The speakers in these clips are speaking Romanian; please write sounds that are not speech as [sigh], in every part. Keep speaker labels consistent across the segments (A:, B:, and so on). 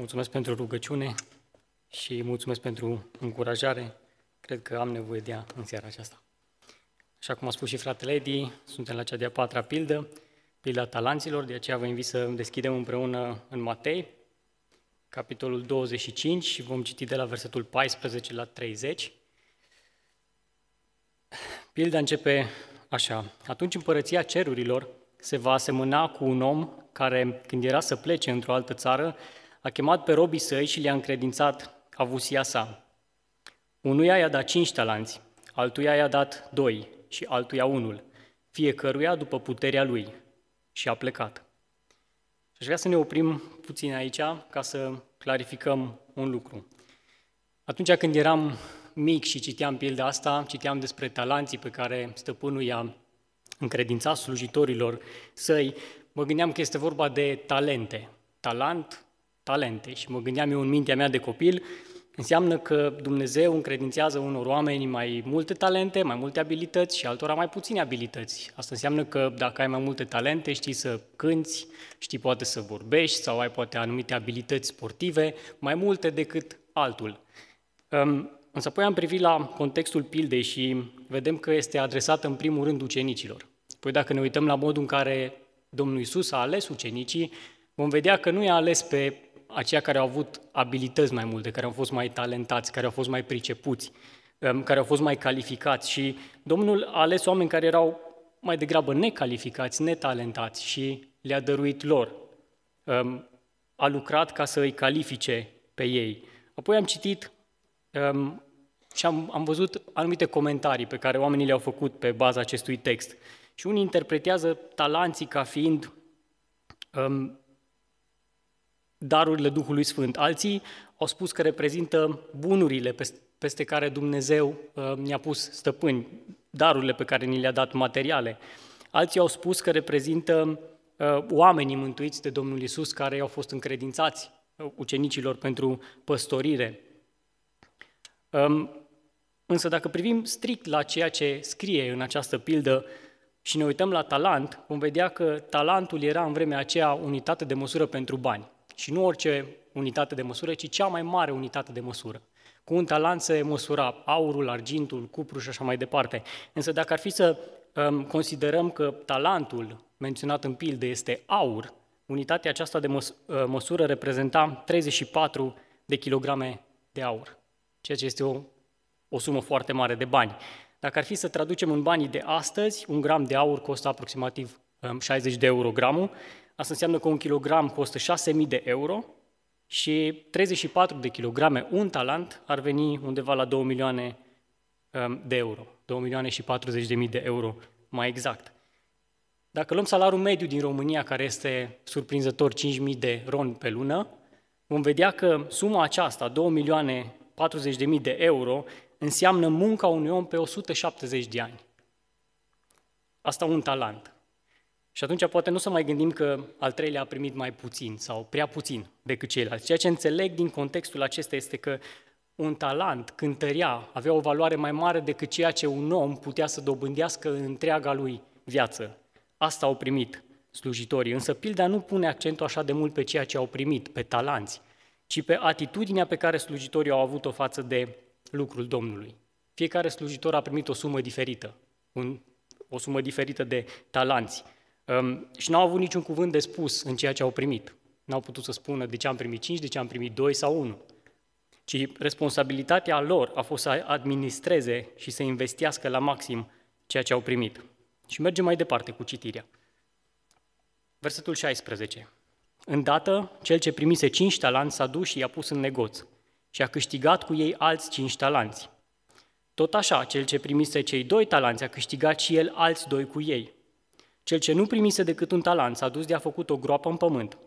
A: mulțumesc pentru rugăciune și mulțumesc pentru încurajare. Cred că am nevoie de ea în seara aceasta. Așa cum a spus și fratele Edi, suntem la cea de-a patra pildă, pilda talanților, de aceea vă invit să deschidem împreună în Matei, capitolul 25 și vom citi de la versetul 14 la 30. Pilda începe așa. Atunci împărăția cerurilor se va asemăna cu un om care, când era să plece într-o altă țară, a chemat pe robii săi și le-a încredințat avuția sa. Unuia i-a dat cinci talanți, altuia i-a dat doi și altuia unul, fiecăruia după puterea lui și a plecat. Aș vrea să ne oprim puțin aici ca să clarificăm un lucru. Atunci când eram mic și citeam pilda asta, citeam despre talanții pe care stăpânul i-a încredințat slujitorilor săi, mă gândeam că este vorba de talente. Talent, talente. Și mă gândeam eu în mintea mea de copil, înseamnă că Dumnezeu încredințează unor oameni mai multe talente, mai multe abilități și altora mai puține abilități. Asta înseamnă că dacă ai mai multe talente, știi să cânți, știi poate să vorbești sau ai poate anumite abilități sportive, mai multe decât altul. Însă apoi am privit la contextul pildei și vedem că este adresată în primul rând ucenicilor. Păi dacă ne uităm la modul în care Domnul Isus a ales ucenicii, vom vedea că nu i-a ales pe aceia care au avut abilități mai multe, care au fost mai talentați, care au fost mai pricepuți, um, care au fost mai calificați și Domnul a ales oameni care erau mai degrabă necalificați, netalentați și le-a dăruit lor. Um, a lucrat ca să îi califice pe ei. Apoi am citit um, și am, am văzut anumite comentarii pe care oamenii le-au făcut pe baza acestui text. Și unii interpretează talanții ca fiind um, darurile Duhului Sfânt. Alții au spus că reprezintă bunurile peste care Dumnezeu uh, ne-a pus stăpâni, darurile pe care ni le-a dat materiale. Alții au spus că reprezintă uh, oamenii mântuiți de Domnul Isus care au fost încredințați uh, ucenicilor pentru păstorire. Um, însă dacă privim strict la ceea ce scrie în această pildă și ne uităm la talent, vom vedea că talentul era în vremea aceea unitate de măsură pentru bani. Și nu orice unitate de măsură, ci cea mai mare unitate de măsură. Cu un talent se măsura aurul, argintul, cupru și așa mai departe. Însă dacă ar fi să um, considerăm că talentul menționat în pildă este aur, unitatea aceasta de măs- uh, măsură reprezenta 34 de kilograme de aur, ceea ce este o, o sumă foarte mare de bani. Dacă ar fi să traducem în banii de astăzi, un gram de aur costă aproximativ 60 um, de euro gramul, Asta înseamnă că un kilogram costă 6.000 de euro și 34 de kilograme, un talent, ar veni undeva la 2 milioane um, de euro. 2 milioane și 40 de mii de euro, mai exact. Dacă luăm salariul mediu din România, care este surprinzător 5.000 de ron pe lună, vom vedea că suma aceasta, 2 milioane 40 de mii de euro, înseamnă munca unui om pe 170 de ani. Asta un talent. Și atunci poate nu să mai gândim că al treilea a primit mai puțin sau prea puțin decât ceilalți. Ceea ce înțeleg din contextul acesta este că un talent, cântărea, avea o valoare mai mare decât ceea ce un om putea să dobândească în întreaga lui viață. Asta au primit slujitorii, însă pilda nu pune accentul așa de mult pe ceea ce au primit, pe talanți, ci pe atitudinea pe care slujitorii au avut-o față de lucrul Domnului. Fiecare slujitor a primit o sumă diferită, un, o sumă diferită de talanți. Um, și n-au avut niciun cuvânt de spus în ceea ce au primit. N-au putut să spună de ce am primit 5, de ce am primit 2 sau 1. Ci responsabilitatea lor a fost să administreze și să investească la maxim ceea ce au primit. Și mergem mai departe cu citirea. Versetul 16. Îndată, cel ce primise cinci talanți s-a dus și i-a pus în negoț și a câștigat cu ei alți cinci talanți. Tot așa, cel ce primise cei doi talanți a câștigat și el alți doi cu ei. Cel ce nu primise decât un talent s-a dus de a făcut o groapă în pământ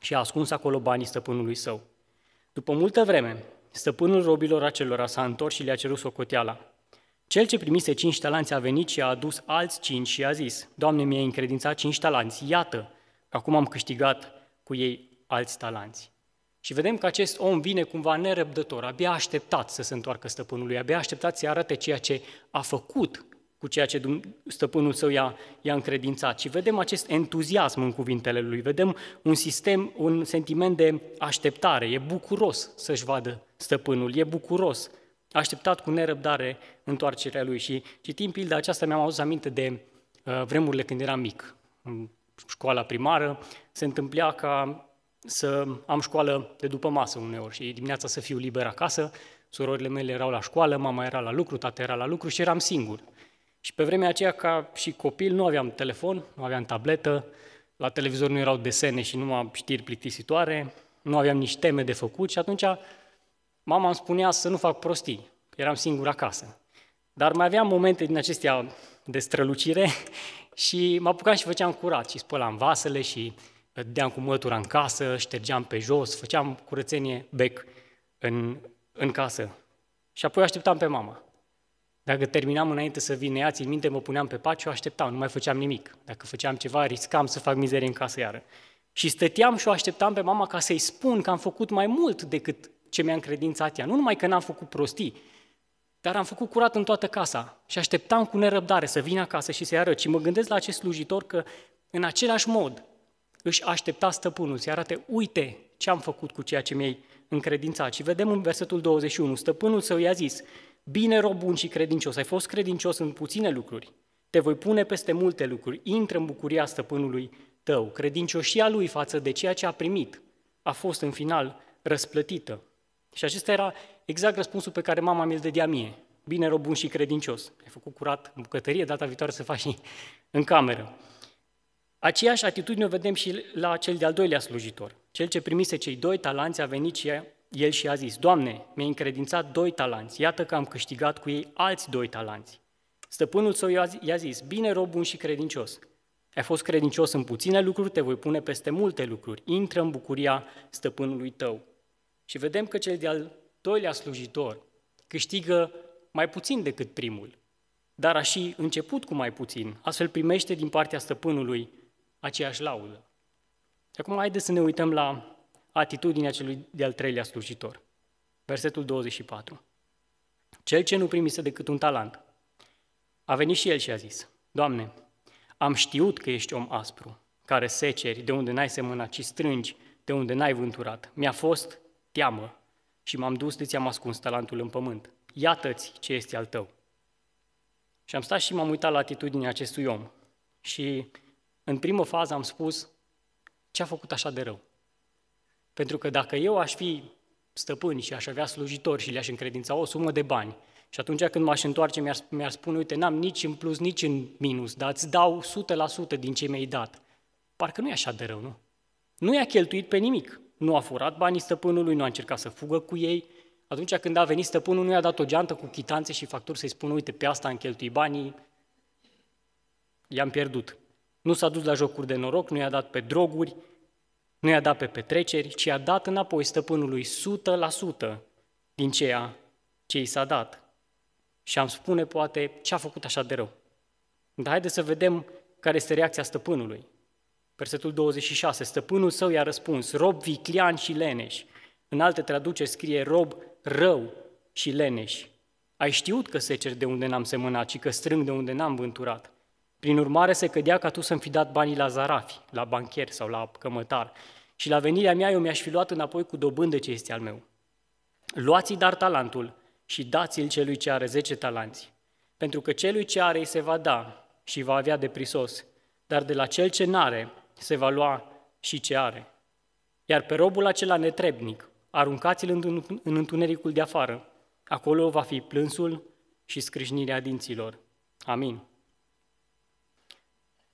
A: și a ascuns acolo banii stăpânului său. După multă vreme, stăpânul robilor acelora s-a întors și le-a cerut socoteala. Cel ce primise cinci talanți a venit și a adus alți cinci și a zis, Doamne, mi-ai încredințat cinci talanți, iată, acum am câștigat cu ei alți talanți. Și vedem că acest om vine cumva nerăbdător, abia așteptat să se întoarcă stăpânului, abia așteptat să arate ceea ce a făcut cu cu ceea ce stăpânul său i-a, i-a încredințat. Și vedem acest entuziasm în cuvintele lui, vedem un sistem, un sentiment de așteptare, e bucuros să-și vadă stăpânul, e bucuros, a așteptat cu nerăbdare întoarcerea lui. Și citim pilda aceasta, mi-am auzit aminte de uh, vremurile când eram mic. În școala primară se întâmplea ca să am școală de după masă uneori și dimineața să fiu liber acasă, surorile mele erau la școală, mama era la lucru, tata era la lucru și eram singur. Și pe vremea aceea, ca și copil, nu aveam telefon, nu aveam tabletă, la televizor nu erau desene și numai știri plictisitoare, nu aveam nici teme de făcut și atunci mama îmi spunea să nu fac prostii, eram singur acasă. Dar mai aveam momente din acestea de strălucire [laughs] și mă apucam și făceam curat și spălam vasele și deam cu mătura în casă, ștergeam pe jos, făceam curățenie bec în, în casă. Și apoi așteptam pe mama. Dacă terminam înainte să vină ea, țin minte, mă puneam pe pat și o așteptam, nu mai făceam nimic. Dacă făceam ceva, riscam să fac mizerie în casă iară. Și stăteam și o așteptam pe mama ca să-i spun că am făcut mai mult decât ce mi-a încredințat ea. Nu numai că n-am făcut prostii, dar am făcut curat în toată casa și așteptam cu nerăbdare să vină acasă și să-i arăt. Și mă gândesc la acest slujitor că în același mod își aștepta stăpânul să arate, uite ce am făcut cu ceea ce mi-ai încredințat. Și vedem în versetul 21, stăpânul său i-a zis, bine rob bun și credincios, ai fost credincios în puține lucruri, te voi pune peste multe lucruri, intră în bucuria stăpânului tău. Credincioșia lui față de ceea ce a primit a fost în final răsplătită. Și acesta era exact răspunsul pe care mama mi-l dădea mie. Bine, rob bun și credincios. Ai făcut curat în bucătărie, data viitoare să faci și în cameră. Aceeași atitudine o vedem și la cel de-al doilea slujitor. Cel ce primise cei doi talanți a venit și el și a zis, Doamne, mi-ai încredințat doi talanți, iată că am câștigat cu ei alți doi talanți. Stăpânul său i-a zis, bine, rob bun și credincios. Ai fost credincios în puține lucruri, te voi pune peste multe lucruri. Intră în bucuria stăpânului tău. Și vedem că cel de-al doilea slujitor câștigă mai puțin decât primul, dar a și început cu mai puțin, astfel primește din partea stăpânului aceeași laudă. Și acum haideți să ne uităm la atitudinea celui de-al treilea slujitor. Versetul 24. Cel ce nu primise decât un talent, a venit și el și a zis, Doamne, am știut că ești om aspru, care seceri de unde n-ai semănat, ci strângi de unde n-ai vânturat. Mi-a fost teamă și m-am dus de ți-am ascuns talentul în pământ. Iată-ți ce este al tău. Și am stat și m-am uitat la atitudinea acestui om. Și în primă fază am spus, ce a făcut așa de rău? Pentru că dacă eu aș fi stăpân și aș avea slujitori și le-aș încredința o sumă de bani, și atunci când m-aș întoarce, mi-ar, mi spune, uite, n-am nici în plus, nici în minus, dar îți dau 100% din ce mi-ai dat. Parcă nu e așa de rău, nu? Nu i-a cheltuit pe nimic. Nu a furat banii stăpânului, nu a încercat să fugă cu ei. Atunci când a venit stăpânul, nu i-a dat o geantă cu chitanțe și facturi să-i spună, uite, pe asta am cheltuit banii, i-am pierdut. Nu s-a dus la jocuri de noroc, nu i-a dat pe droguri, nu i-a dat pe petreceri, ci a dat înapoi stăpânului 100% din ceea ce i s-a dat. Și am spune poate ce a făcut așa de rău. Dar haideți să vedem care este reacția stăpânului. Versetul 26, stăpânul său i-a răspuns, rob viclian și leneș. În alte traduceri scrie rob rău și leneș. Ai știut că secer de unde n-am semănat și că strâng de unde n-am vânturat. Prin urmare se cădea ca tu să-mi fi dat banii la zarafi, la bancher sau la cămătar. Și la venirea mea eu mi-aș fi luat înapoi cu dobândă ce este al meu. Luați-i dar talentul și dați-l celui ce are zece talanți. Pentru că celui ce are îi se va da și va avea de prisos, dar de la cel ce n-are se va lua și ce are. Iar pe robul acela netrebnic, aruncați-l în întunericul de afară. Acolo va fi plânsul și scrâșnirea dinților. Amin.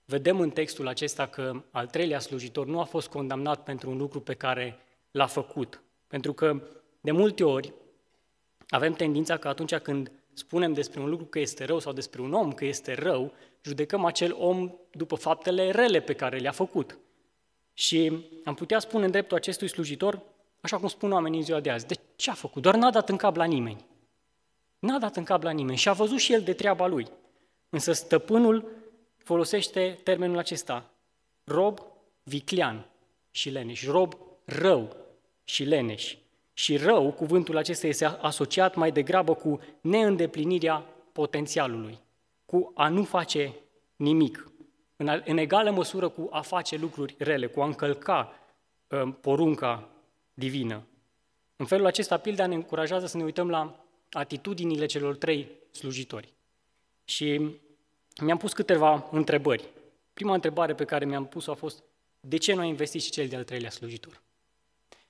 A: Vedem în textul acesta că al treilea slujitor nu a fost condamnat pentru un lucru pe care l-a făcut. Pentru că de multe ori avem tendința că atunci când spunem despre un lucru că este rău sau despre un om că este rău, judecăm acel om după faptele rele pe care le-a făcut. Și am putea spune în dreptul acestui slujitor, așa cum spun oamenii în ziua de azi, de ce a făcut? Doar n-a dat în cap la nimeni. N-a dat în cap la nimeni și a văzut și el de treaba lui. Însă stăpânul folosește termenul acesta, rob viclean și leneș, rob rău și leneș. Și rău, cuvântul acesta este asociat mai degrabă cu neîndeplinirea potențialului cu a nu face nimic, în, în egală măsură cu a face lucruri rele, cu a încălca uh, porunca divină. În felul acesta, pilda ne încurajează să ne uităm la atitudinile celor trei slujitori. Și mi-am pus câteva întrebări. Prima întrebare pe care mi-am pus-o a fost, de ce nu a investit și cel de-al treilea slujitor?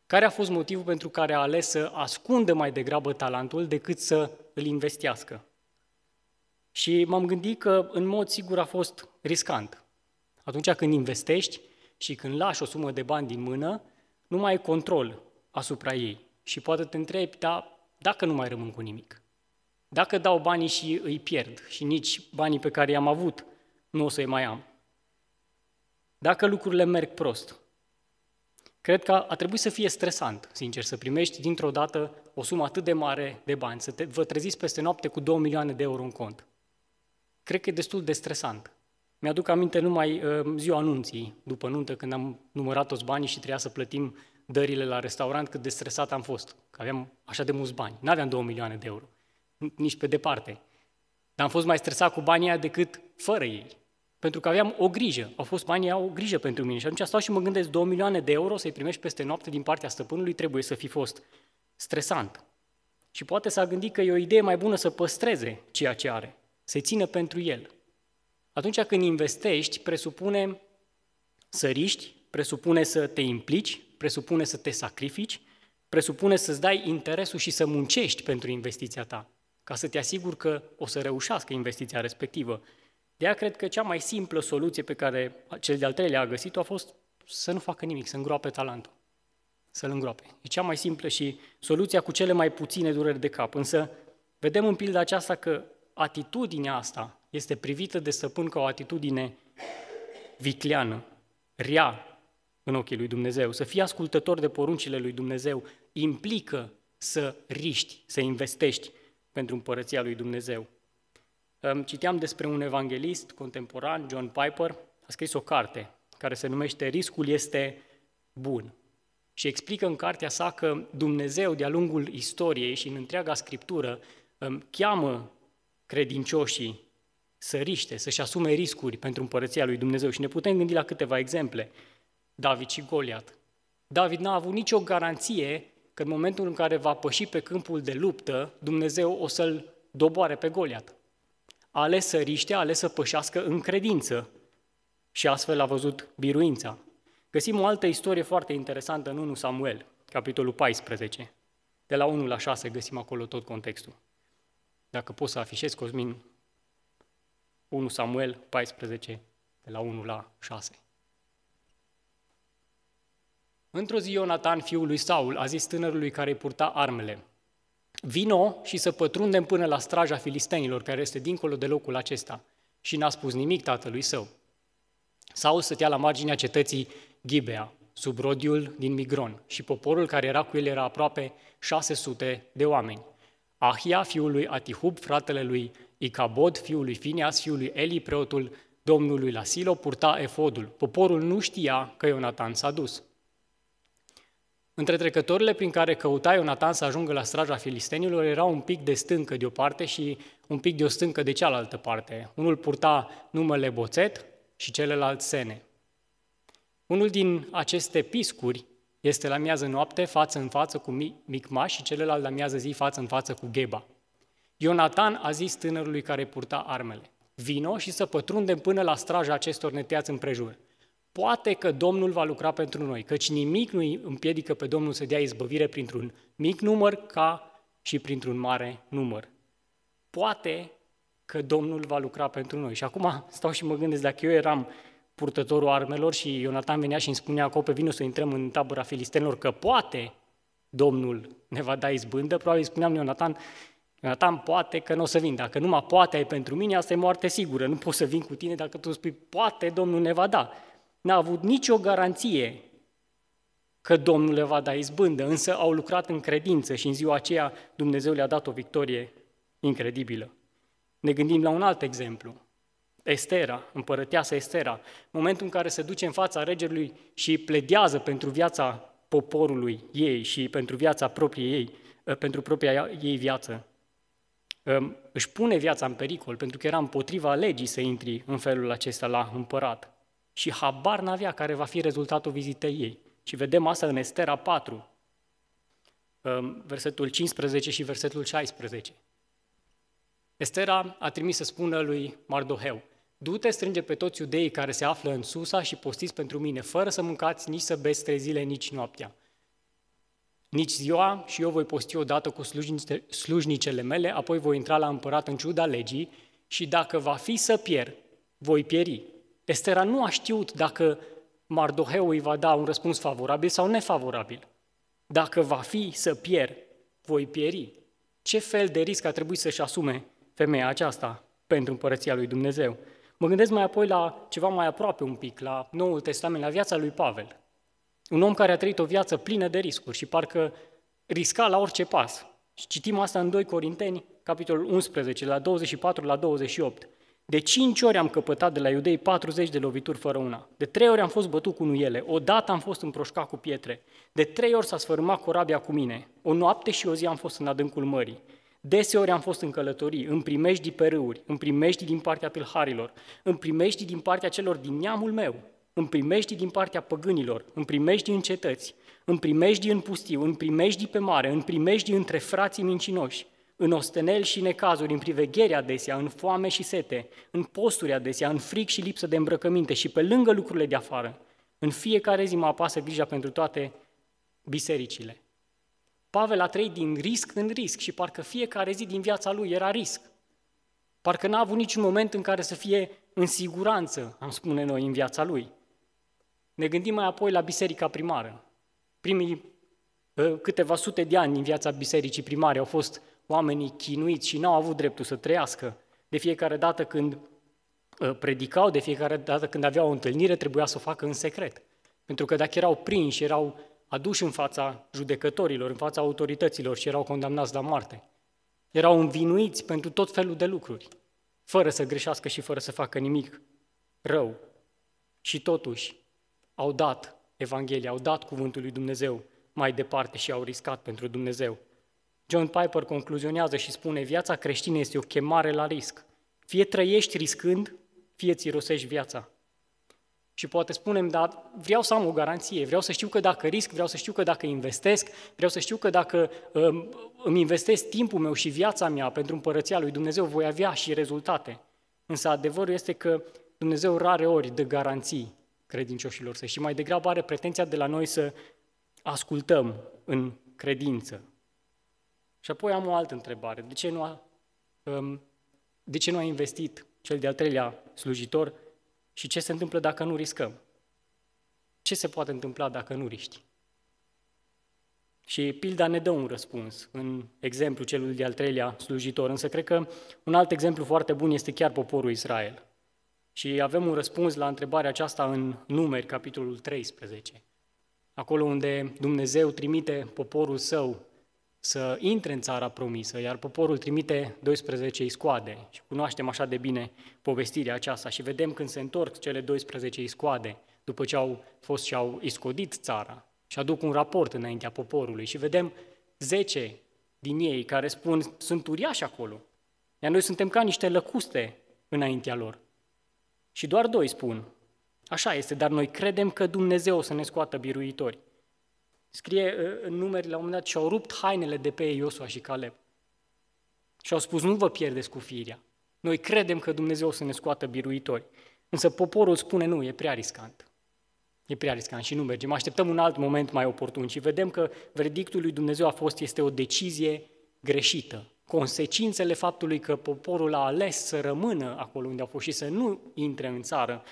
A: Care a fost motivul pentru care a ales să ascundă mai degrabă talentul decât să îl investească? Și m-am gândit că, în mod sigur, a fost riscant. Atunci când investești și când lași o sumă de bani din mână, nu mai ai control asupra ei. Și poate te întrebi, da, dacă nu mai rămân cu nimic? Dacă dau banii și îi pierd și nici banii pe care i-am avut nu o să-i mai am? Dacă lucrurile merg prost, cred că a trebuit să fie stresant, sincer, să primești dintr-o dată o sumă atât de mare de bani, să te, vă treziți peste noapte cu 2 milioane de euro în cont. Cred că e destul de stresant. Mi-aduc aminte numai uh, ziua anunții, după nuntă, când am numărat toți banii și trebuia să plătim dările la restaurant, cât de stresat am fost, că aveam așa de mulți bani. Nu aveam 2 milioane de euro, nici pe departe. Dar am fost mai stresat cu banii aia decât fără ei. Pentru că aveam o grijă. Au fost banii au o grijă pentru mine. Și atunci stau și mă gândesc, 2 milioane de euro să-i primești peste noapte din partea stăpânului, trebuie să fi fost stresant. Și poate s-a gândit că e o idee mai bună să păstreze ceea ce are, să țină pentru el. Atunci când investești, presupune să riști, presupune să te implici, presupune să te sacrifici, presupune să-ți dai interesul și să muncești pentru investiția ta, ca să te asiguri că o să reușească investiția respectivă. De aia cred că cea mai simplă soluție pe care cel de-al treilea a găsit-o a fost să nu facă nimic, să îngroape talentul. Să-l îngroape. E cea mai simplă și soluția cu cele mai puține dureri de cap. Însă vedem în pilda aceasta că atitudinea asta este privită de stăpân ca o atitudine vicleană, rea, în ochii lui Dumnezeu. Să fii ascultător de poruncile lui Dumnezeu implică să riști, să investești pentru împărăția lui Dumnezeu. Citeam despre un evanghelist contemporan, John Piper, a scris o carte care se numește Riscul este bun. Și explică în cartea sa că Dumnezeu, de-a lungul istoriei și în întreaga scriptură, cheamă credincioșii să riște, să-și asume riscuri pentru împărăția lui Dumnezeu. Și ne putem gândi la câteva exemple. David și Goliat. David n-a avut nicio garanție că în momentul în care va păși pe câmpul de luptă, Dumnezeu o să-l doboare pe Goliat. A ales să riște, a ales să pășească în credință și astfel a văzut biruința. Găsim o altă istorie foarte interesantă în 1 Samuel, capitolul 14. De la 1 la 6 găsim acolo tot contextul. Dacă poți să afișezi, Cosmin, 1 Samuel 14, de la 1 la 6. Într-o zi Ionatan, fiul lui Saul, a zis tânărului care îi purta armele, Vino și să pătrundem până la straja filistenilor, care este dincolo de locul acesta. Și n-a spus nimic tatălui său. Saul stătea la marginea cetății Gibea, sub rodiul din Migron, și poporul care era cu el era aproape 600 de oameni. Ahia, fiul lui Atihub, fratele lui Icabod, fiul lui Fineas, fiul lui Eli, preotul domnului Lasilo, purta efodul. Poporul nu știa că Ionatan s-a dus. Între trecătorile prin care căuta Ionatan să ajungă la straja filistenilor era un pic de stâncă de o parte și un pic de o stâncă de cealaltă parte. Unul purta numele Boțet și celălalt Sene. Unul din aceste piscuri este la miază noapte față în față cu Micmaș și celălalt la miază zi față în față cu Geba. Ionatan a zis tânărului care purta armele, vino și să pătrundem până la straja acestor neteați împrejur. Poate că Domnul va lucra pentru noi, căci nimic nu îi împiedică pe Domnul să dea izbăvire printr-un mic număr ca și printr-un mare număr. Poate că Domnul va lucra pentru noi. Și acum stau și mă gândesc, dacă eu eram purtătorul armelor și Ionatan venea și îmi spunea acolo pe vină să intrăm în tabăra filistenilor, că poate Domnul ne va da izbândă, probabil spuneam Ionatan, Ionatan, poate că nu o să vin. Dacă numai poate ai pentru mine, asta e moarte sigură. Nu pot să vin cu tine dacă tu spui, poate Domnul ne va da n-a avut nicio garanție că Domnul le va da izbândă, însă au lucrat în credință și în ziua aceea Dumnezeu le-a dat o victorie incredibilă. Ne gândim la un alt exemplu. Estera, împărăteasa Estera, momentul în care se duce în fața regelui și pledează pentru viața poporului ei și pentru viața propriei ei, eh, pentru propria ei viață. um, își pune viața în pericol, pentru că era împotriva legii să intri în felul acesta la împărat. Și habar n-avea care va fi rezultatul vizitei ei. Și vedem asta în Estera 4, um, versetul 15 și versetul 16. Estera a trimis să spună lui Mardoheu, Du-te, strânge pe toți iudeii care se află în Susa și postiți pentru mine, fără să mâncați nici să beți trei zile, nici noaptea. Nici ziua și eu voi posti odată cu slujnicele mele, apoi voi intra la împărat în ciuda legii și dacă va fi să pierd, voi pieri. Estera nu a știut dacă Mardoheu îi va da un răspuns favorabil sau nefavorabil. Dacă va fi să pierd, voi pieri. Ce fel de risc a trebuit să-și asume femeia aceasta pentru împărăția lui Dumnezeu? Mă gândesc mai apoi la ceva mai aproape un pic, la Noul Testament, la viața lui Pavel. Un om care a trăit o viață plină de riscuri și parcă risca la orice pas. Și citim asta în 2 Corinteni, capitolul 11, la 24 la 28. De cinci ori am căpătat de la iudei 40 de lovituri fără una. De trei ori am fost bătut cu nuiele. Odată am fost împroșcat cu pietre. De trei ori s-a sfărâmat corabia cu mine. O noapte și o zi am fost în adâncul mării. Deseori am fost în călătorii, în primești pe râuri, în primești din partea tâlharilor, în primești din partea celor din neamul meu, în primești din partea păgânilor, în primești în cetăți, în primești în pustiu, în primești pe mare, în primești între frații mincinoși, în ostenel și necazuri, în privegheri adesea, în foame și sete, în posturi adesea, în fric și lipsă de îmbrăcăminte și pe lângă lucrurile de afară. În fiecare zi mă apasă grija pentru toate bisericile. Pavel a trăit din risc în risc și parcă fiecare zi din viața lui era risc. Parcă n-a avut niciun moment în care să fie în siguranță, am spune noi, în viața lui. Ne gândim mai apoi la biserica primară. Primii ă, câteva sute de ani din viața bisericii primare au fost oamenii chinuiți și n-au avut dreptul să trăiască. De fiecare dată când ă, predicau, de fiecare dată când aveau o întâlnire, trebuia să o facă în secret. Pentru că dacă erau prinși, erau aduși în fața judecătorilor, în fața autorităților și erau condamnați la moarte. Erau învinuiți pentru tot felul de lucruri, fără să greșească și fără să facă nimic rău. Și totuși au dat Evanghelia, au dat cuvântul lui Dumnezeu mai departe și au riscat pentru Dumnezeu. John Piper concluzionează și spune, viața creștină este o chemare la risc. Fie trăiești riscând, fie ți rosești viața. Și poate spunem, dar vreau să am o garanție, vreau să știu că dacă risc, vreau să știu că dacă investesc, vreau să știu că dacă um, îmi investesc timpul meu și viața mea pentru împărăția lui Dumnezeu, voi avea și rezultate. Însă adevărul este că Dumnezeu rare ori dă garanții credincioșilor săi și mai degrabă are pretenția de la noi să ascultăm în credință. Și apoi am o altă întrebare. De ce nu a, um, de ce nu a investit cel de-al treilea slujitor și ce se întâmplă dacă nu riscăm? Ce se poate întâmpla dacă nu riști? Și pilda ne dă un răspuns în exemplu celul de-al treilea slujitor, însă cred că un alt exemplu foarte bun este chiar poporul Israel. Și avem un răspuns la întrebarea aceasta în Numeri, capitolul 13, acolo unde Dumnezeu trimite poporul său să intre în țara promisă, iar poporul trimite 12 iscoade. Și cunoaștem așa de bine povestirea aceasta și vedem când se întorc cele 12 iscoade, după ce au fost și au iscodit țara, și aduc un raport înaintea poporului și vedem 10 din ei care spun, sunt uriași acolo, iar noi suntem ca niște lăcuste înaintea lor. Și doar doi spun, așa este, dar noi credem că Dumnezeu o să ne scoată biruitori. Scrie uh, în numeri la un moment dat și au rupt hainele de pe Iosua și Caleb. Și au spus, nu vă pierdeți cu firea. Noi credem că Dumnezeu o să ne scoată biruitori. Însă poporul spune, nu, e prea riscant. E prea riscant și nu mergem. Așteptăm un alt moment mai oportun și vedem că verdictul lui Dumnezeu a fost, este o decizie greșită. Consecințele faptului că poporul a ales să rămână acolo unde au fost și să nu intre în țară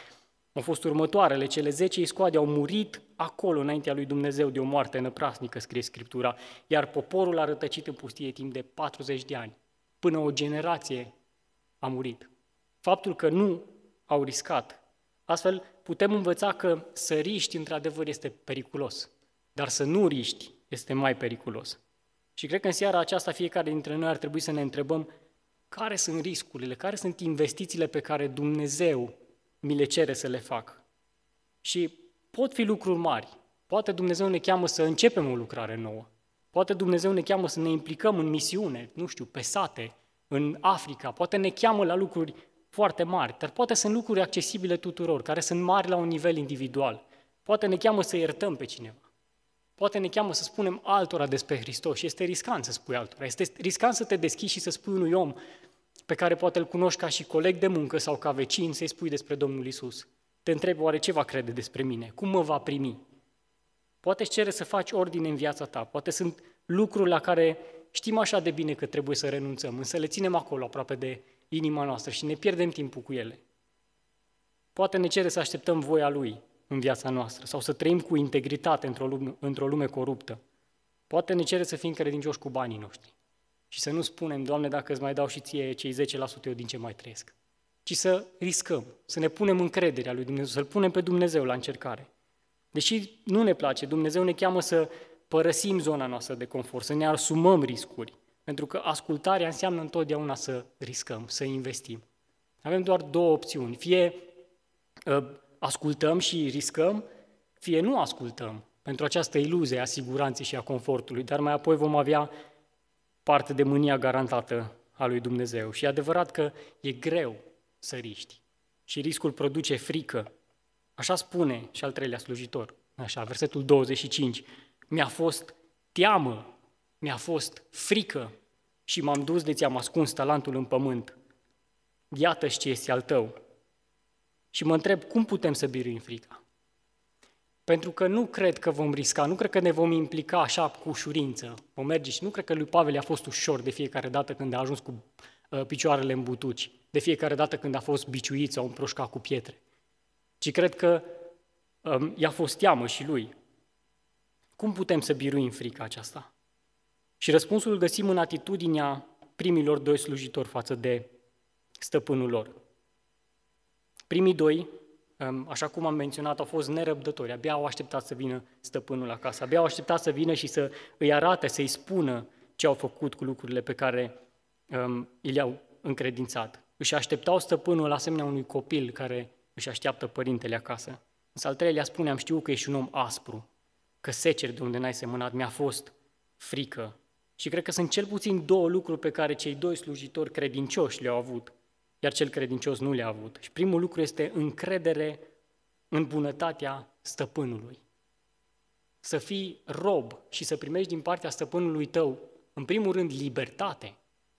A: au fost următoarele. Cele zece iscoade au murit acolo, înaintea lui Dumnezeu, de o moarte năprasnică, scrie Scriptura, iar poporul a rătăcit în pustie timp de 40 de ani. Până o generație a murit. Faptul că nu au riscat. Astfel, putem învăța că să riști, într-adevăr, este periculos, dar să nu riști este mai periculos. Și cred că în seara aceasta fiecare dintre noi ar trebui să ne întrebăm care sunt riscurile, care sunt investițiile pe care Dumnezeu mi le cere să le fac. Și pot fi lucruri mari. Poate Dumnezeu ne cheamă să începem o lucrare nouă. Poate Dumnezeu ne cheamă să ne implicăm în misiune, nu știu, pe sate, în Africa, poate ne cheamă la lucruri foarte mari, dar poate sunt lucruri accesibile tuturor, care sunt mari la un nivel individual. Poate ne cheamă să iertăm pe cineva. Poate ne cheamă să spunem altora despre Hristos și este riscant să spui altora. Este riscant să te deschizi și să spui unui om pe care poate îl cunoști ca și coleg de muncă sau ca vecin, să-i spui despre Domnul Isus. Te întrebi oare ce va crede despre mine? Cum mă va primi? Poate îți cere să faci ordine în viața ta. Poate sunt lucruri la care știm așa de bine că trebuie să renunțăm, însă le ținem acolo aproape de inima noastră și ne pierdem timpul cu ele. Poate ne cere să așteptăm voia Lui în viața noastră sau să trăim cu integritate într-o lume, într-o lume coruptă. Poate ne cere să fim credincioși cu banii noștri și să nu spunem, Doamne, dacă îți mai dau și ție cei 10% eu din ce mai trăiesc, ci să riscăm, să ne punem încrederea lui Dumnezeu, să-L punem pe Dumnezeu la încercare. Deși nu ne place, Dumnezeu ne cheamă să părăsim zona noastră de confort, să ne asumăm riscuri, pentru că ascultarea înseamnă întotdeauna să riscăm, să investim. Avem doar două opțiuni, fie uh, ascultăm și riscăm, fie nu ascultăm. Pentru această iluzie a siguranței și a confortului, dar mai apoi vom avea parte de mânia garantată a lui Dumnezeu. Și e adevărat că e greu să riști și riscul produce frică. Așa spune și al treilea slujitor, așa, versetul 25. Mi-a fost teamă, mi-a fost frică și m-am dus de ți-am ascuns talentul în pământ. iată ce este al tău. Și mă întreb, cum putem să biruim frica? Pentru că nu cred că vom risca, nu cred că ne vom implica așa cu ușurință. Vom merge și nu cred că lui Pavel a fost ușor de fiecare dată când a ajuns cu uh, picioarele în butuci, de fiecare dată când a fost biciuit sau împroșcat cu pietre. Ci cred că um, i-a fost teamă și lui. Cum putem să biruim frica aceasta? Și răspunsul îl găsim în atitudinea primilor doi slujitori față de stăpânul lor. Primii doi, așa cum am menționat, au fost nerăbdători, abia au așteptat să vină stăpânul acasă, abia au așteptat să vină și să îi arate, să-i spună ce au făcut cu lucrurile pe care um, i le-au încredințat. Își așteptau stăpânul asemenea unui copil care își așteaptă părintele acasă. Însă al treilea spune, am știut că ești un om aspru, că seceri de unde n-ai semănat, mi-a fost frică. Și cred că sunt cel puțin două lucruri pe care cei doi slujitori credincioși le-au avut iar cel credincios nu le-a avut. Și primul lucru este încredere în bunătatea stăpânului. Să fii rob și să primești din partea stăpânului tău, în primul rând, libertate,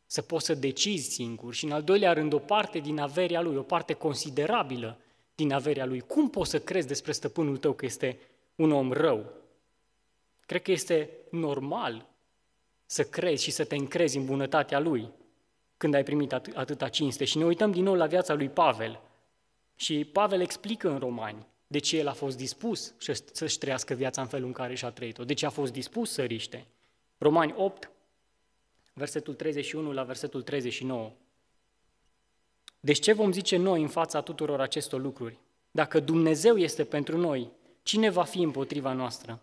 A: să poți să decizi singur și, în al doilea rând, o parte din averea lui, o parte considerabilă din averea lui. Cum poți să crezi despre stăpânul tău că este un om rău? Cred că este normal să crezi și să te încrezi în bunătatea lui când ai primit at- atâta cinste. Și ne uităm din nou la viața lui Pavel. Și Pavel explică în Romani de ce el a fost dispus să-și trăiască viața în felul în care și-a trăit-o, de ce a fost dispus să riște. Romani 8, versetul 31 la versetul 39. Deci ce vom zice noi în fața tuturor acestor lucruri? Dacă Dumnezeu este pentru noi, cine va fi împotriva noastră?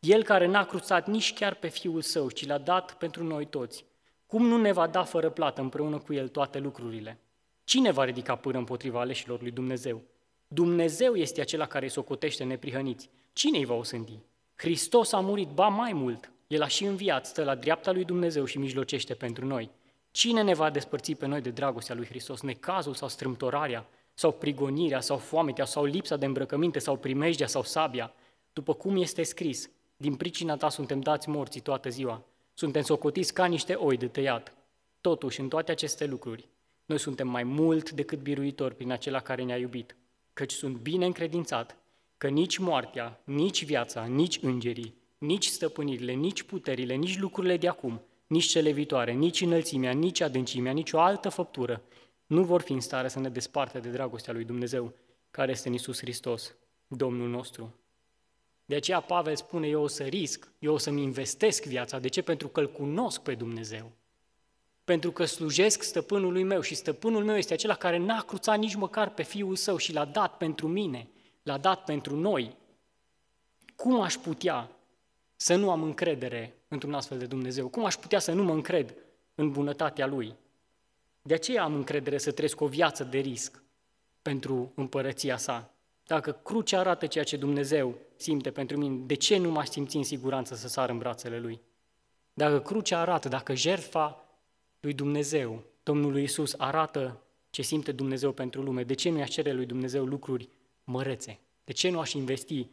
A: El care n-a cruțat nici chiar pe Fiul Său, ci l-a dat pentru noi toți. Cum nu ne va da fără plată împreună cu El toate lucrurile? Cine va ridica până împotriva aleșilor lui Dumnezeu? Dumnezeu este acela care îi socotește neprihăniți. Cine îi va osândi? Hristos a murit, ba mai mult. El a și înviat, stă la dreapta lui Dumnezeu și mijlocește pentru noi. Cine ne va despărți pe noi de dragostea lui Hristos? Necazul sau strâmtorarea, sau prigonirea, sau foametea, sau lipsa de îmbrăcăminte, sau primejdea, sau sabia? După cum este scris, din pricina ta suntem dați morții toată ziua, suntem socotiți ca niște oi de tăiat. Totuși, în toate aceste lucruri, noi suntem mai mult decât biruitori prin acela care ne-a iubit, căci sunt bine încredințat că nici moartea, nici viața, nici îngerii, nici stăpânirile, nici puterile, nici lucrurile de acum, nici cele viitoare, nici înălțimea, nici adâncimea, nici o altă făptură, nu vor fi în stare să ne desparte de dragostea lui Dumnezeu, care este în Iisus Hristos, Domnul nostru. De aceea Pavel spune, eu o să risc, eu o să-mi investesc viața. De ce? Pentru că îl cunosc pe Dumnezeu. Pentru că slujesc stăpânului meu și stăpânul meu este acela care n-a cruțat nici măcar pe fiul său și l-a dat pentru mine, l-a dat pentru noi. Cum aș putea să nu am încredere într-un astfel de Dumnezeu? Cum aș putea să nu mă încred în bunătatea Lui? De aceea am încredere să trăiesc o viață de risc pentru împărăția sa. Dacă crucea arată ceea ce Dumnezeu simte pentru mine, de ce nu m-aș simți în siguranță să sar în brațele Lui? Dacă crucea arată, dacă jertfa lui Dumnezeu, Domnul Iisus arată ce simte Dumnezeu pentru lume. De ce nu i-aș cere lui Dumnezeu lucruri mărețe? De ce nu aș investi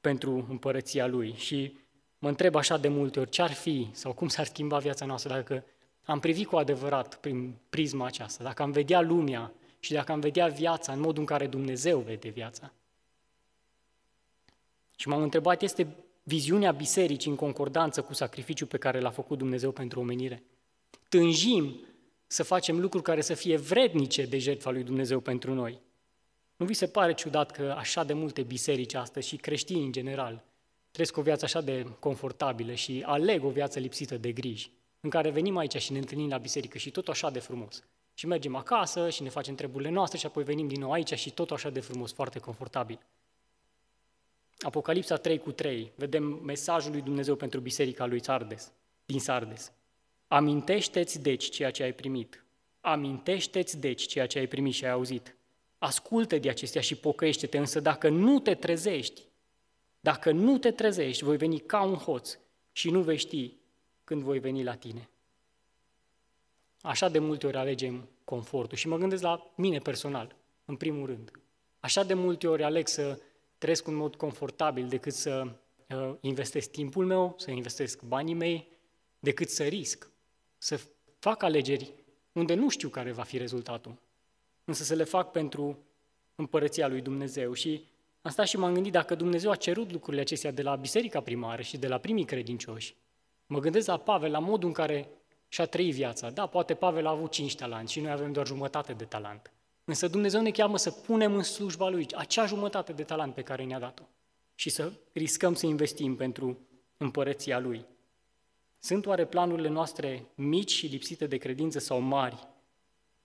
A: pentru împărăția Lui? Și mă întreb așa de multe ori, ce ar fi sau cum s-ar schimba viața noastră dacă am privit cu adevărat prin prisma aceasta, dacă am vedea lumea și dacă am vedea viața în modul în care Dumnezeu vede viața. Și m-am întrebat, este viziunea bisericii în concordanță cu sacrificiul pe care l-a făcut Dumnezeu pentru omenire? Tânjim să facem lucruri care să fie vrednice de jertfa lui Dumnezeu pentru noi. Nu vi se pare ciudat că așa de multe biserici astăzi și creștini în general trăiesc o viață așa de confortabilă și aleg o viață lipsită de griji, în care venim aici și ne întâlnim la biserică și tot așa de frumos. Și mergem acasă și ne facem treburile noastre și apoi venim din nou aici și tot așa de frumos, foarte confortabil. Apocalipsa 3 cu 3, vedem mesajul lui Dumnezeu pentru biserica lui Sardes, din Sardes. Amintește-ți deci ceea ce ai primit. Amintește-ți deci ceea ce ai primit și ai auzit. Ascultă de acestea și pocăiește-te, însă dacă nu te trezești, dacă nu te trezești, voi veni ca un hoț și nu vei ști când voi veni la tine. Așa de multe ori alegem confortul și mă gândesc la mine personal, în primul rând. Așa de multe ori aleg să trăiesc în mod confortabil decât să uh, investesc timpul meu, să investesc banii mei, decât să risc, să fac alegeri unde nu știu care va fi rezultatul, însă să le fac pentru împărăția lui Dumnezeu. Și am stat și m-am gândit dacă Dumnezeu a cerut lucrurile acestea de la biserica primară și de la primii credincioși. Mă gândesc la Pavel, la modul în care și-a trăit viața. Da, poate Pavel a avut cinci talanți și noi avem doar jumătate de talent. Însă Dumnezeu ne cheamă să punem în slujba Lui acea jumătate de talent pe care ne-a dat-o și să riscăm să investim pentru împărăția Lui. Sunt oare planurile noastre mici și lipsite de credință sau mari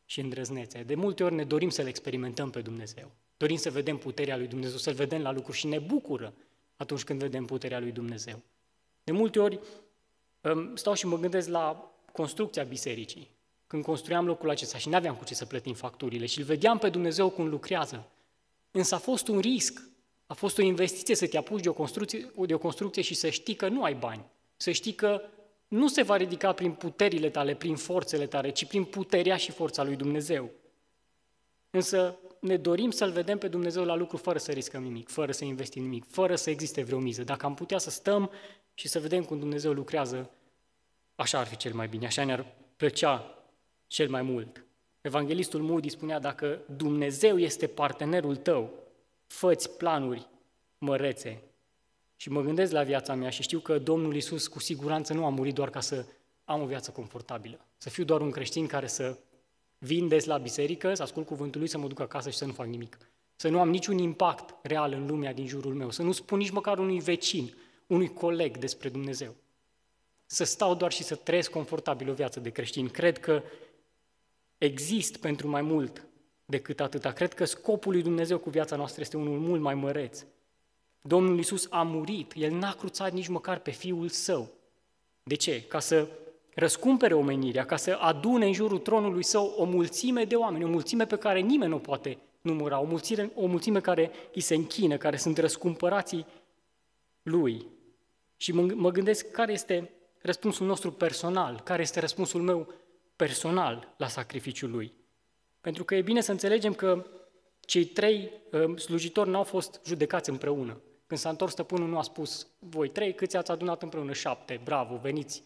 A: și îndrăznețe? De multe ori ne dorim să le experimentăm pe Dumnezeu. Dorim să vedem puterea lui Dumnezeu, să-L vedem la lucruri și ne bucură atunci când vedem puterea lui Dumnezeu. De multe ori stau și mă gândesc la construcția bisericii. Când construiam locul acesta și nu aveam cu ce să plătim facturile și îl vedeam pe Dumnezeu cum lucrează. Însă a fost un risc, a fost o investiție să te apuci de o construcție, de o construcție și să știi că nu ai bani, să știi că nu se va ridica prin puterile tale, prin forțele tale, ci prin puterea și forța lui Dumnezeu. Însă ne dorim să-L vedem pe Dumnezeu la lucru fără să riscăm nimic, fără să investim nimic, fără să existe vreo miză. Dacă am putea să stăm și să vedem cum Dumnezeu lucrează, așa ar fi cel mai bine, așa ne-ar plăcea cel mai mult. Evanghelistul Moody spunea, dacă Dumnezeu este partenerul tău, făți planuri mărețe. Și mă gândesc la viața mea și știu că Domnul Isus cu siguranță nu a murit doar ca să am o viață confortabilă, să fiu doar un creștin care să vin des la biserică, să ascult cuvântul lui, să mă duc acasă și să nu fac nimic. Să nu am niciun impact real în lumea din jurul meu, să nu spun nici măcar unui vecin, unui coleg despre Dumnezeu. Să stau doar și să trăiesc confortabil o viață de creștin. Cred că exist pentru mai mult decât atâta. Cred că scopul lui Dumnezeu cu viața noastră este unul mult mai măreț. Domnul Iisus a murit, El n-a cruțat nici măcar pe Fiul Său. De ce? Ca să răscumpere omenirea, ca să adune în jurul tronului Său o mulțime de oameni, o mulțime pe care nimeni nu poate număra, o mulțime, o mulțime care îi se închină, care sunt răscumpărații Lui. Și mă, mă gândesc care este răspunsul nostru personal, care este răspunsul meu personal la sacrificiul Lui. Pentru că e bine să înțelegem că cei trei uh, slujitori n-au fost judecați împreună. Când s-a întors stăpânul, nu a spus, voi trei, câți ați adunat împreună? Șapte, bravo, veniți,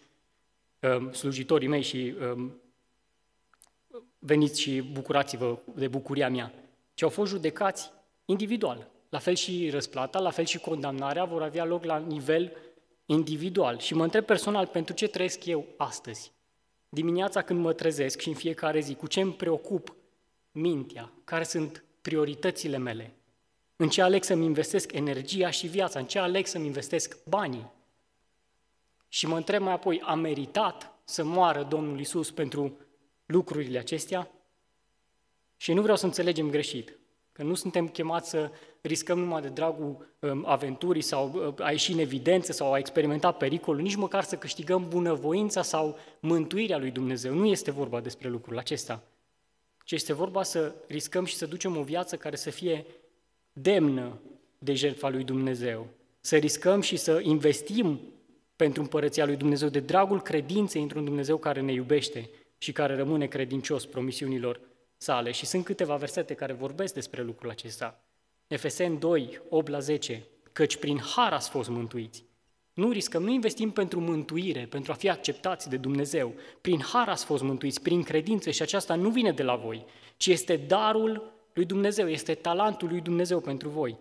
A: uh, slujitorii mei și uh, veniți și bucurați-vă de bucuria mea. Ci au fost judecați individual. La fel și răsplata, la fel și condamnarea vor avea loc la nivel individual. Și mă întreb personal, pentru ce trăiesc eu astăzi? Dimineața când mă trezesc și în fiecare zi, cu ce îmi preocup mintea? Care sunt prioritățile mele? În ce aleg să-mi investesc energia și viața? În ce aleg să-mi investesc banii? Și mă întreb mai apoi, a meritat să moară Domnul Isus pentru lucrurile acestea? Și nu vreau să înțelegem greșit, că nu suntem chemați să riscăm numai de dragul um, aventurii sau uh, a ieși în evidență sau a experimenta pericolul, nici măcar să câștigăm bunăvoința sau mântuirea lui Dumnezeu. Nu este vorba despre lucrul acesta, ci este vorba să riscăm și să ducem o viață care să fie demnă de jertfa lui Dumnezeu. Să riscăm și să investim pentru împărăția lui Dumnezeu, de dragul credinței într-un Dumnezeu care ne iubește, și care rămâne credincios promisiunilor sale. Și sunt câteva versete care vorbesc despre lucrul acesta. Efesen 2, 8 la 10, căci prin har ați fost mântuiți. Nu riscăm, nu investim pentru mântuire, pentru a fi acceptați de Dumnezeu. Prin har ați fost mântuiți, prin credință și aceasta nu vine de la voi, ci este darul lui Dumnezeu, este talentul lui Dumnezeu pentru voi.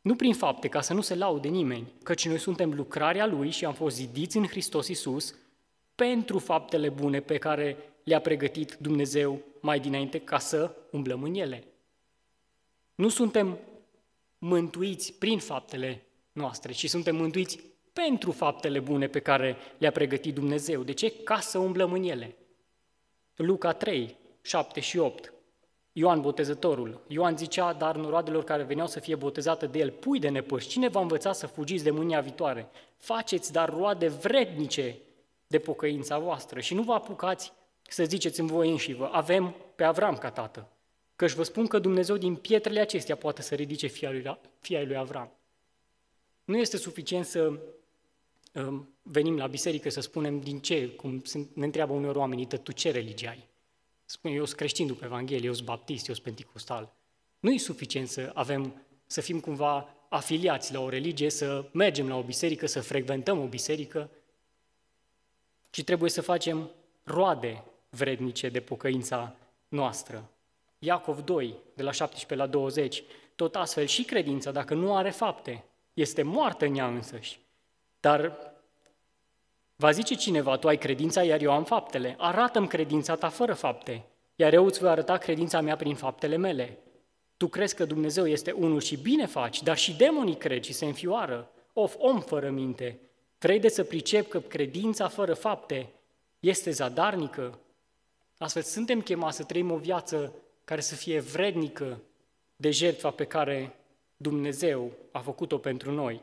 A: Nu prin fapte, ca să nu se laude nimeni, căci noi suntem lucrarea Lui și am fost zidiți în Hristos Iisus pentru faptele bune pe care le-a pregătit Dumnezeu mai dinainte ca să umblăm în ele. Nu suntem mântuiți prin faptele noastre, ci suntem mântuiți pentru faptele bune pe care le-a pregătit Dumnezeu. De ce? Ca să umblăm în ele. Luca 3, 7 și 8. Ioan Botezătorul. Ioan zicea, dar noroadelor care veneau să fie botezate de el, pui de nepăși, cine va învăța să fugiți de mânia viitoare? Faceți dar roade vrednice de pocăința voastră și nu vă apucați să ziceți în voi înși vă, avem pe Avram ca tată. Căci vă spun că Dumnezeu din pietrele acestea poate să ridice fia lui, fia lui Avram. Nu este suficient să um, venim la biserică să spunem din ce, cum ne întreabă uneori oamenii, tu ce religie ai? Spune, eu sunt creștin după Evanghelie, eu sunt baptist, eu sunt penticostal. Nu e suficient să avem, să fim cumva afiliați la o religie, să mergem la o biserică, să frecventăm o biserică, ci trebuie să facem roade vrednice de pocăința noastră. Iacov 2, de la 17 la 20, tot astfel și credința, dacă nu are fapte, este moartă în ea însăși. Dar va zice cineva, tu ai credința, iar eu am faptele. Arată-mi credința ta fără fapte, iar eu îți voi arăta credința mea prin faptele mele. Tu crezi că Dumnezeu este unul și bine faci, dar și demonii cred și se înfioară. Of, om fără minte, vrei de să pricep că credința fără fapte este zadarnică? Astfel, suntem chemați să trăim o viață care să fie vrednică de jertfa pe care Dumnezeu a făcut-o pentru noi.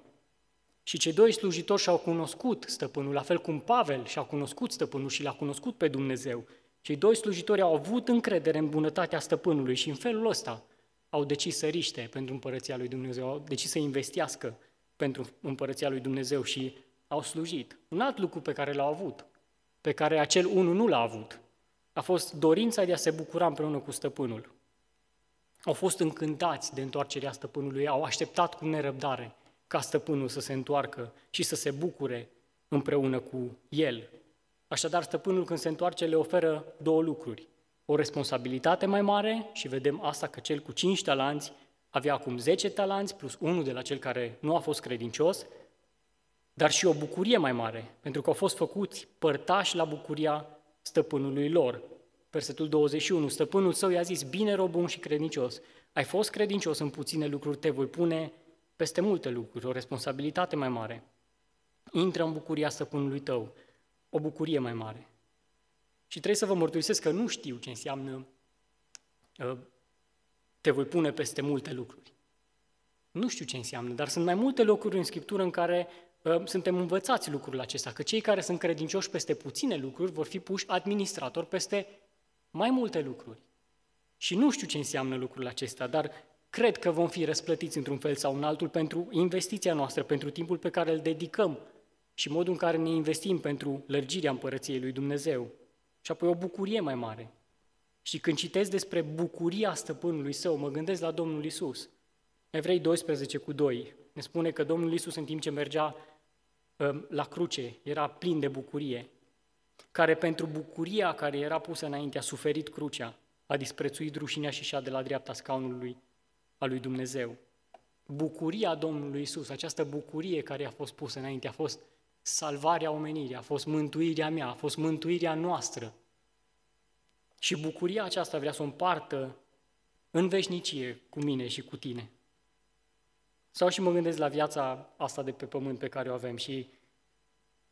A: Și cei doi slujitori și-au cunoscut stăpânul, la fel cum Pavel și-a cunoscut stăpânul și l-a cunoscut pe Dumnezeu. Cei doi slujitori au avut încredere în bunătatea stăpânului și în felul ăsta au decis să riște pentru împărăția lui Dumnezeu, au decis să investească pentru împărăția lui Dumnezeu și au slujit. Un alt lucru pe care l-au avut, pe care acel unul nu l-a avut, a fost dorința de a se bucura împreună cu stăpânul. Au fost încântați de întoarcerea stăpânului, au așteptat cu nerăbdare ca stăpânul să se întoarcă și să se bucure împreună cu el. Așadar, stăpânul când se întoarce le oferă două lucruri. O responsabilitate mai mare și vedem asta că cel cu cinci talanți avea acum 10 talanți plus unul de la cel care nu a fost credincios, dar și o bucurie mai mare, pentru că au fost făcuți părtași la bucuria stăpânului lor. Versetul 21, stăpânul său i-a zis, bine rob bun și credincios, ai fost credincios în puține lucruri, te voi pune peste multe lucruri, o responsabilitate mai mare. Intră în bucuria stăpânului tău, o bucurie mai mare. Și trebuie să vă mărturisesc că nu știu ce înseamnă uh, te voi pune peste multe lucruri. Nu știu ce înseamnă, dar sunt mai multe locuri în Scriptură în care uh, suntem învățați lucrul acesta, că cei care sunt credincioși peste puține lucruri vor fi puși administratori peste mai multe lucruri. Și nu știu ce înseamnă lucrul acesta, dar cred că vom fi răsplătiți într-un fel sau în altul pentru investiția noastră, pentru timpul pe care îl dedicăm și modul în care ne investim pentru lărgirea împărăției lui Dumnezeu. Și apoi o bucurie mai mare. Și când citesc despre bucuria stăpânului său, mă gândesc la Domnul Isus. Evrei 12 cu 2 ne spune că Domnul Isus în timp ce mergea um, la cruce era plin de bucurie, care pentru bucuria care era pusă înainte a suferit crucea, a disprețuit rușinea și și de la dreapta scaunului a lui Dumnezeu. Bucuria Domnului Isus, această bucurie care a fost pusă înainte, a fost salvarea omenirii, a fost mântuirea mea, a fost mântuirea noastră. Și bucuria aceasta vrea să o împartă în veșnicie cu mine și cu tine. Sau și mă gândesc la viața asta de pe pământ pe care o avem și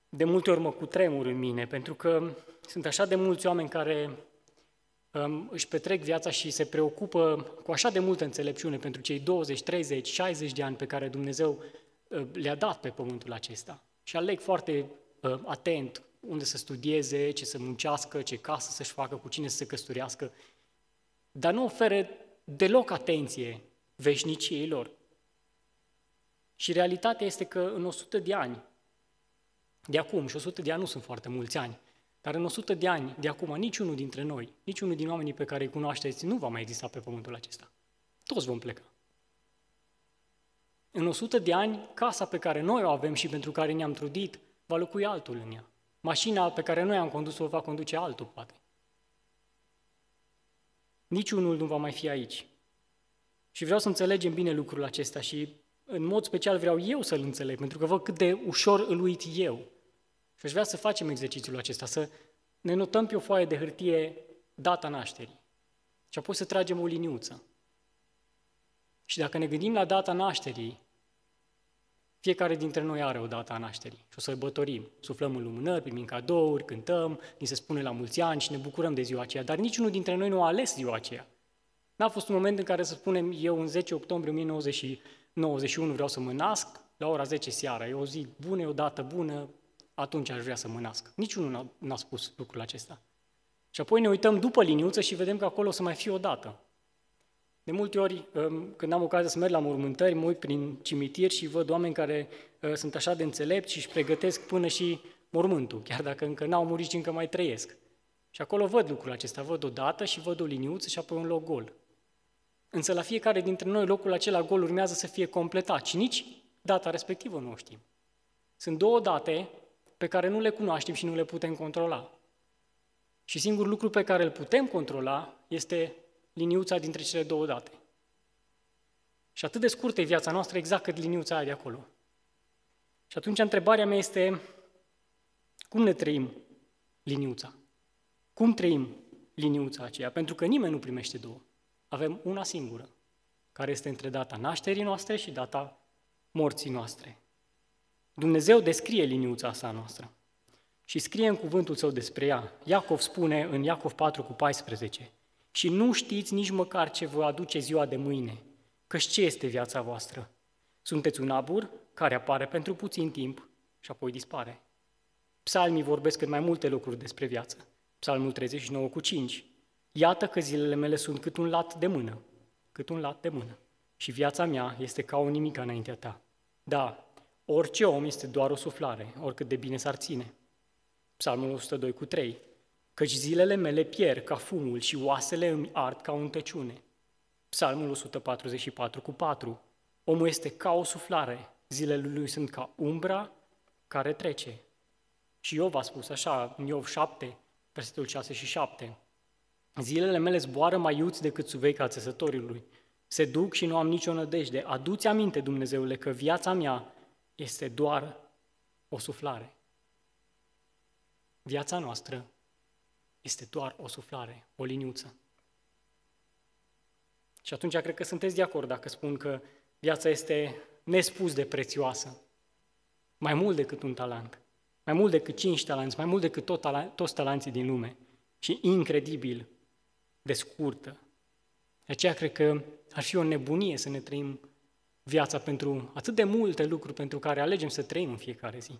A: de multe ori mă cutremur în mine, pentru că sunt așa de mulți oameni care um, își petrec viața și se preocupă cu așa de multă înțelepciune pentru cei 20, 30, 60 de ani pe care Dumnezeu uh, le-a dat pe pământul acesta și aleg foarte uh, atent unde să studieze, ce să muncească, ce casă să-și facă, cu cine să se căsătorească, dar nu oferă deloc atenție veșniciei lor. Și realitatea este că în 100 de ani, de acum, și 100 de ani nu sunt foarte mulți ani, Dar în 100 de ani, de acum, niciunul dintre noi, niciunul din oamenii pe care îi cunoașteți, nu va mai exista pe pământul acesta. Toți vom pleca. În 100 de ani, casa pe care noi o avem și pentru care ne-am trudit, va locui altul în ea. Mașina pe care noi am condus-o va conduce altul, poate. Niciunul nu va mai fi aici. Și vreau să înțelegem bine lucrul acesta și în mod special vreau eu să-l înțeleg, pentru că văd cât de ușor îl uit eu. Și aș vrea să facem exercițiul acesta, să ne notăm pe o foaie de hârtie data nașterii și apoi să tragem o liniuță. Și dacă ne gândim la data nașterii, fiecare dintre noi are o dată a nașterii și o sărbătorim. Suflăm în lumânări, primim cadouri, cântăm, ni se spune la mulți ani și ne bucurăm de ziua aceea. Dar niciunul dintre noi nu a ales ziua aceea. N-a fost un moment în care să spunem, eu în 10 octombrie 1991 vreau să mă nasc, la ora 10 seara, e o zi bună, e o dată bună, atunci aș vrea să mă nasc. Niciunul n-a, n-a spus lucrul acesta. Și apoi ne uităm după liniuță și vedem că acolo o să mai fie o dată. De multe ori, um, când am ocazia să merg la mormântări, mă uit prin cimitir și văd oameni care uh, sunt așa de înțelepți și își pregătesc până și mormântul, chiar dacă încă n-au murit și încă mai trăiesc. Și acolo văd lucrul acesta, văd o dată și văd o liniuță și apoi un loc gol. Însă la fiecare dintre noi locul acela gol urmează să fie completat și nici data respectivă nu o știm. Sunt două date pe care nu le cunoaștem și nu le putem controla. Și singurul lucru pe care îl putem controla este liniuța dintre cele două date. Și atât de scurtă e viața noastră exact cât liniuța aia de acolo. Și atunci întrebarea mea este, cum ne trăim liniuța? Cum trăim liniuța aceea? Pentru că nimeni nu primește două. Avem una singură, care este între data nașterii noastre și data morții noastre. Dumnezeu descrie liniuța asta noastră și scrie în cuvântul său despre ea. Iacov spune în Iacov 4 cu 14, și nu știți nici măcar ce vă aduce ziua de mâine, căci ce este viața voastră? Sunteți un abur care apare pentru puțin timp și apoi dispare. Psalmii vorbesc cât mai multe lucruri despre viață. Psalmul 39 cu 5. Iată că zilele mele sunt cât un lat de mână, cât un lat de mână. Și viața mea este ca o nimică înaintea ta. Da, orice om este doar o suflare, oricât de bine s-ar ține. Psalmul 102 cu 3 căci zilele mele pierd ca fumul și oasele îmi ard ca o întăciune. Psalmul 144 cu 4. Omul este ca o suflare, zilele lui sunt ca umbra care trece. Și Iov a spus așa, în Iov 7, versetul 6 și 7. Zilele mele zboară mai iuți decât suveica țesătorului. Se duc și nu am nicio nădejde. Aduți aminte, Dumnezeule, că viața mea este doar o suflare. Viața noastră este doar o suflare, o liniuță. Și atunci cred că sunteți de acord dacă spun că viața este nespus de prețioasă, mai mult decât un talent, mai mult decât cinci talanți, mai mult decât tot tala- toți talanții din lume și incredibil de scurtă. De aceea cred că ar fi o nebunie să ne trăim viața pentru atât de multe lucruri pentru care alegem să trăim în fiecare zi.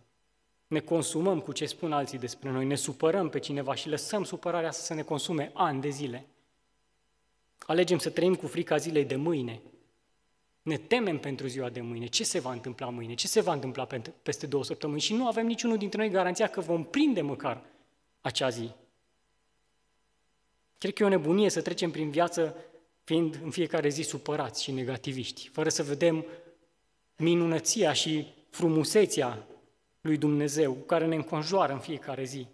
A: Ne consumăm cu ce spun alții despre noi, ne supărăm pe cineva și lăsăm supărarea să ne consume ani de zile. Alegem să trăim cu frica zilei de mâine. Ne temem pentru ziua de mâine. Ce se va întâmpla mâine? Ce se va întâmpla peste două săptămâni? Și nu avem niciunul dintre noi garanția că vom prinde măcar acea zi. Cred că e o nebunie să trecem prin viață fiind în fiecare zi supărați și negativiști, fără să vedem minunăția și frumusețea lui Dumnezeu, care ne înconjoară în fiecare zi.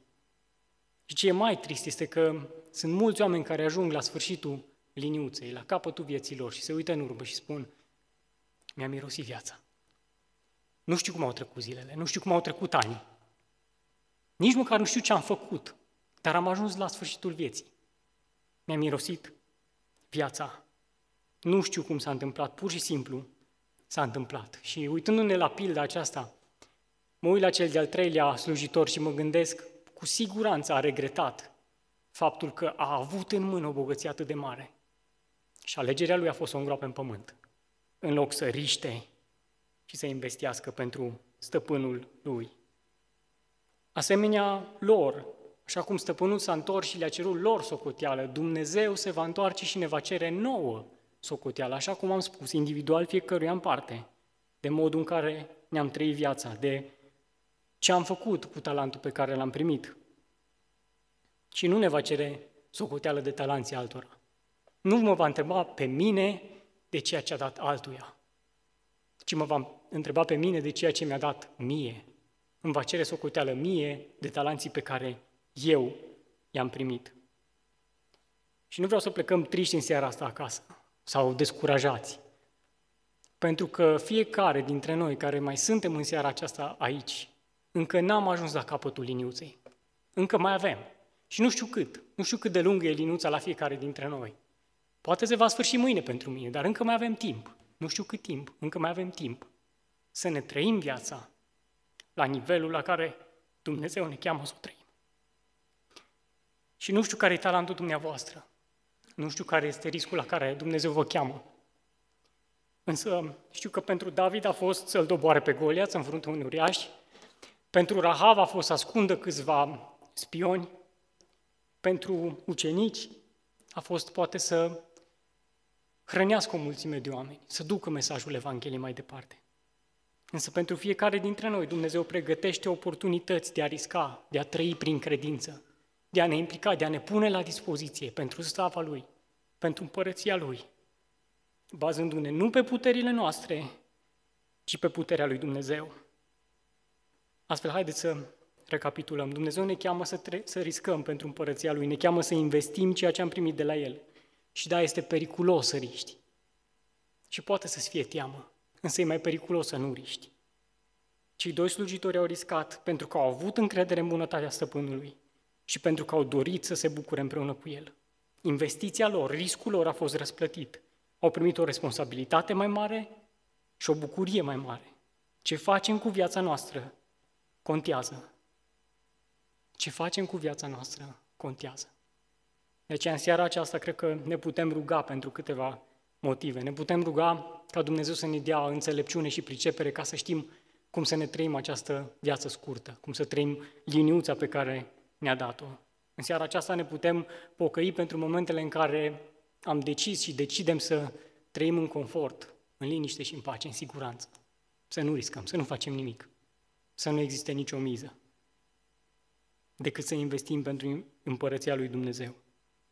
A: Și ce e mai trist este că sunt mulți oameni care ajung la sfârșitul liniuței, la capătul vieții lor și se uită în urmă și spun mi-a mirosit viața. Nu știu cum au trecut zilele, nu știu cum au trecut ani. Nici măcar nu știu ce am făcut, dar am ajuns la sfârșitul vieții. Mi-a mirosit viața. Nu știu cum s-a întâmplat, pur și simplu s-a întâmplat. Și uitându-ne la pilda aceasta, Mă uit la cel de-al treilea slujitor și mă gândesc, cu siguranță a regretat faptul că a avut în mână o bogăție atât de mare. Și alegerea lui a fost să o îngroape în pământ, în loc să riște și să investească pentru stăpânul lui. Asemenea lor, așa cum stăpânul s-a întors și le-a cerut lor socoteală, Dumnezeu se va întoarce și ne va cere nouă socoteală, așa cum am spus, individual fiecăruia în parte, de modul în care ne-am trăit viața, de ce am făcut cu talentul pe care l-am primit. Și nu ne va cere socoteală de talanții altora. Nu mă va întreba pe mine de ceea ce a dat altuia, ci mă va întreba pe mine de ceea ce mi-a dat mie. Îmi va cere socoteală mie de talanții pe care eu i-am primit. Și nu vreau să plecăm triști în seara asta acasă sau descurajați. Pentru că fiecare dintre noi care mai suntem în seara aceasta aici, încă n-am ajuns la capătul liniuței. Încă mai avem. Și nu știu cât. Nu știu cât de lungă e liniuța la fiecare dintre noi. Poate se va sfârși mâine pentru mine, dar încă mai avem timp. Nu știu cât timp, încă mai avem timp. Să ne trăim viața la nivelul la care Dumnezeu ne cheamă să o trăim. Și nu știu care e talentul dumneavoastră. Nu știu care este riscul la care Dumnezeu vă cheamă. Însă știu că pentru David a fost să-l doboare pe Goliat, în fruntea unui uriaș. Pentru Rahav a fost să ascundă câțiva spioni. Pentru ucenici a fost poate să hrănească o mulțime de oameni, să ducă mesajul Evangheliei mai departe. Însă pentru fiecare dintre noi Dumnezeu pregătește oportunități de a risca, de a trăi prin credință, de a ne implica, de a ne pune la dispoziție pentru slava Lui, pentru împărăția Lui, bazându-ne nu pe puterile noastre, ci pe puterea Lui Dumnezeu. Astfel, haideți să recapitulăm. Dumnezeu ne cheamă să, tre- să riscăm pentru împărăția Lui, ne cheamă să investim ceea ce am primit de la El. Și da, este periculos să riști. Și poate să-ți fie teamă, însă e mai periculos să nu riști. Cei doi slujitori au riscat pentru că au avut încredere în bunătatea stăpânului și pentru că au dorit să se bucure împreună cu el. Investiția lor, riscul lor a fost răsplătit. Au primit o responsabilitate mai mare și o bucurie mai mare. Ce facem cu viața noastră contează. Ce facem cu viața noastră contează. De aceea, în seara aceasta, cred că ne putem ruga pentru câteva motive. Ne putem ruga ca Dumnezeu să ne dea înțelepciune și pricepere ca să știm cum să ne trăim această viață scurtă, cum să trăim liniuța pe care ne-a dat-o. În seara aceasta ne putem pocăi pentru momentele în care am decis și decidem să trăim în confort, în liniște și în pace, în siguranță. Să nu riscăm, să nu facem nimic, să nu existe nicio miză, decât să investim pentru împărăția lui Dumnezeu.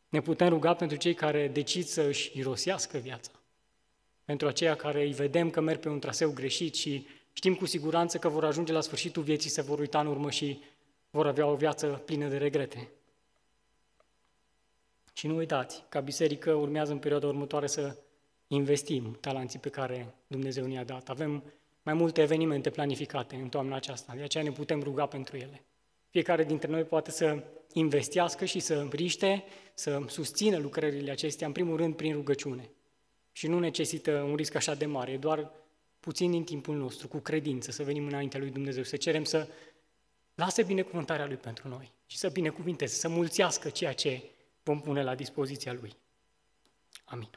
A: Ne putem ruga pentru cei care decid să își irosească viața, pentru aceia care îi vedem că merg pe un traseu greșit și știm cu siguranță că vor ajunge la sfârșitul vieții, se vor uita în urmă și vor avea o viață plină de regrete. Și nu uitați, ca biserică urmează în perioada următoare să investim talanții pe care Dumnezeu ne-a dat. Avem mai multe evenimente planificate în toamna aceasta, de aceea ne putem ruga pentru ele. Fiecare dintre noi poate să investească și să riște, să susțină lucrările acestea, în primul rând prin rugăciune. Și nu necesită un risc așa de mare, doar puțin din timpul nostru, cu credință, să venim înaintea lui Dumnezeu, să cerem să lase binecuvântarea Lui pentru noi și să binecuvinteze, să mulțească ceea ce vom pune la dispoziția Lui. Amin.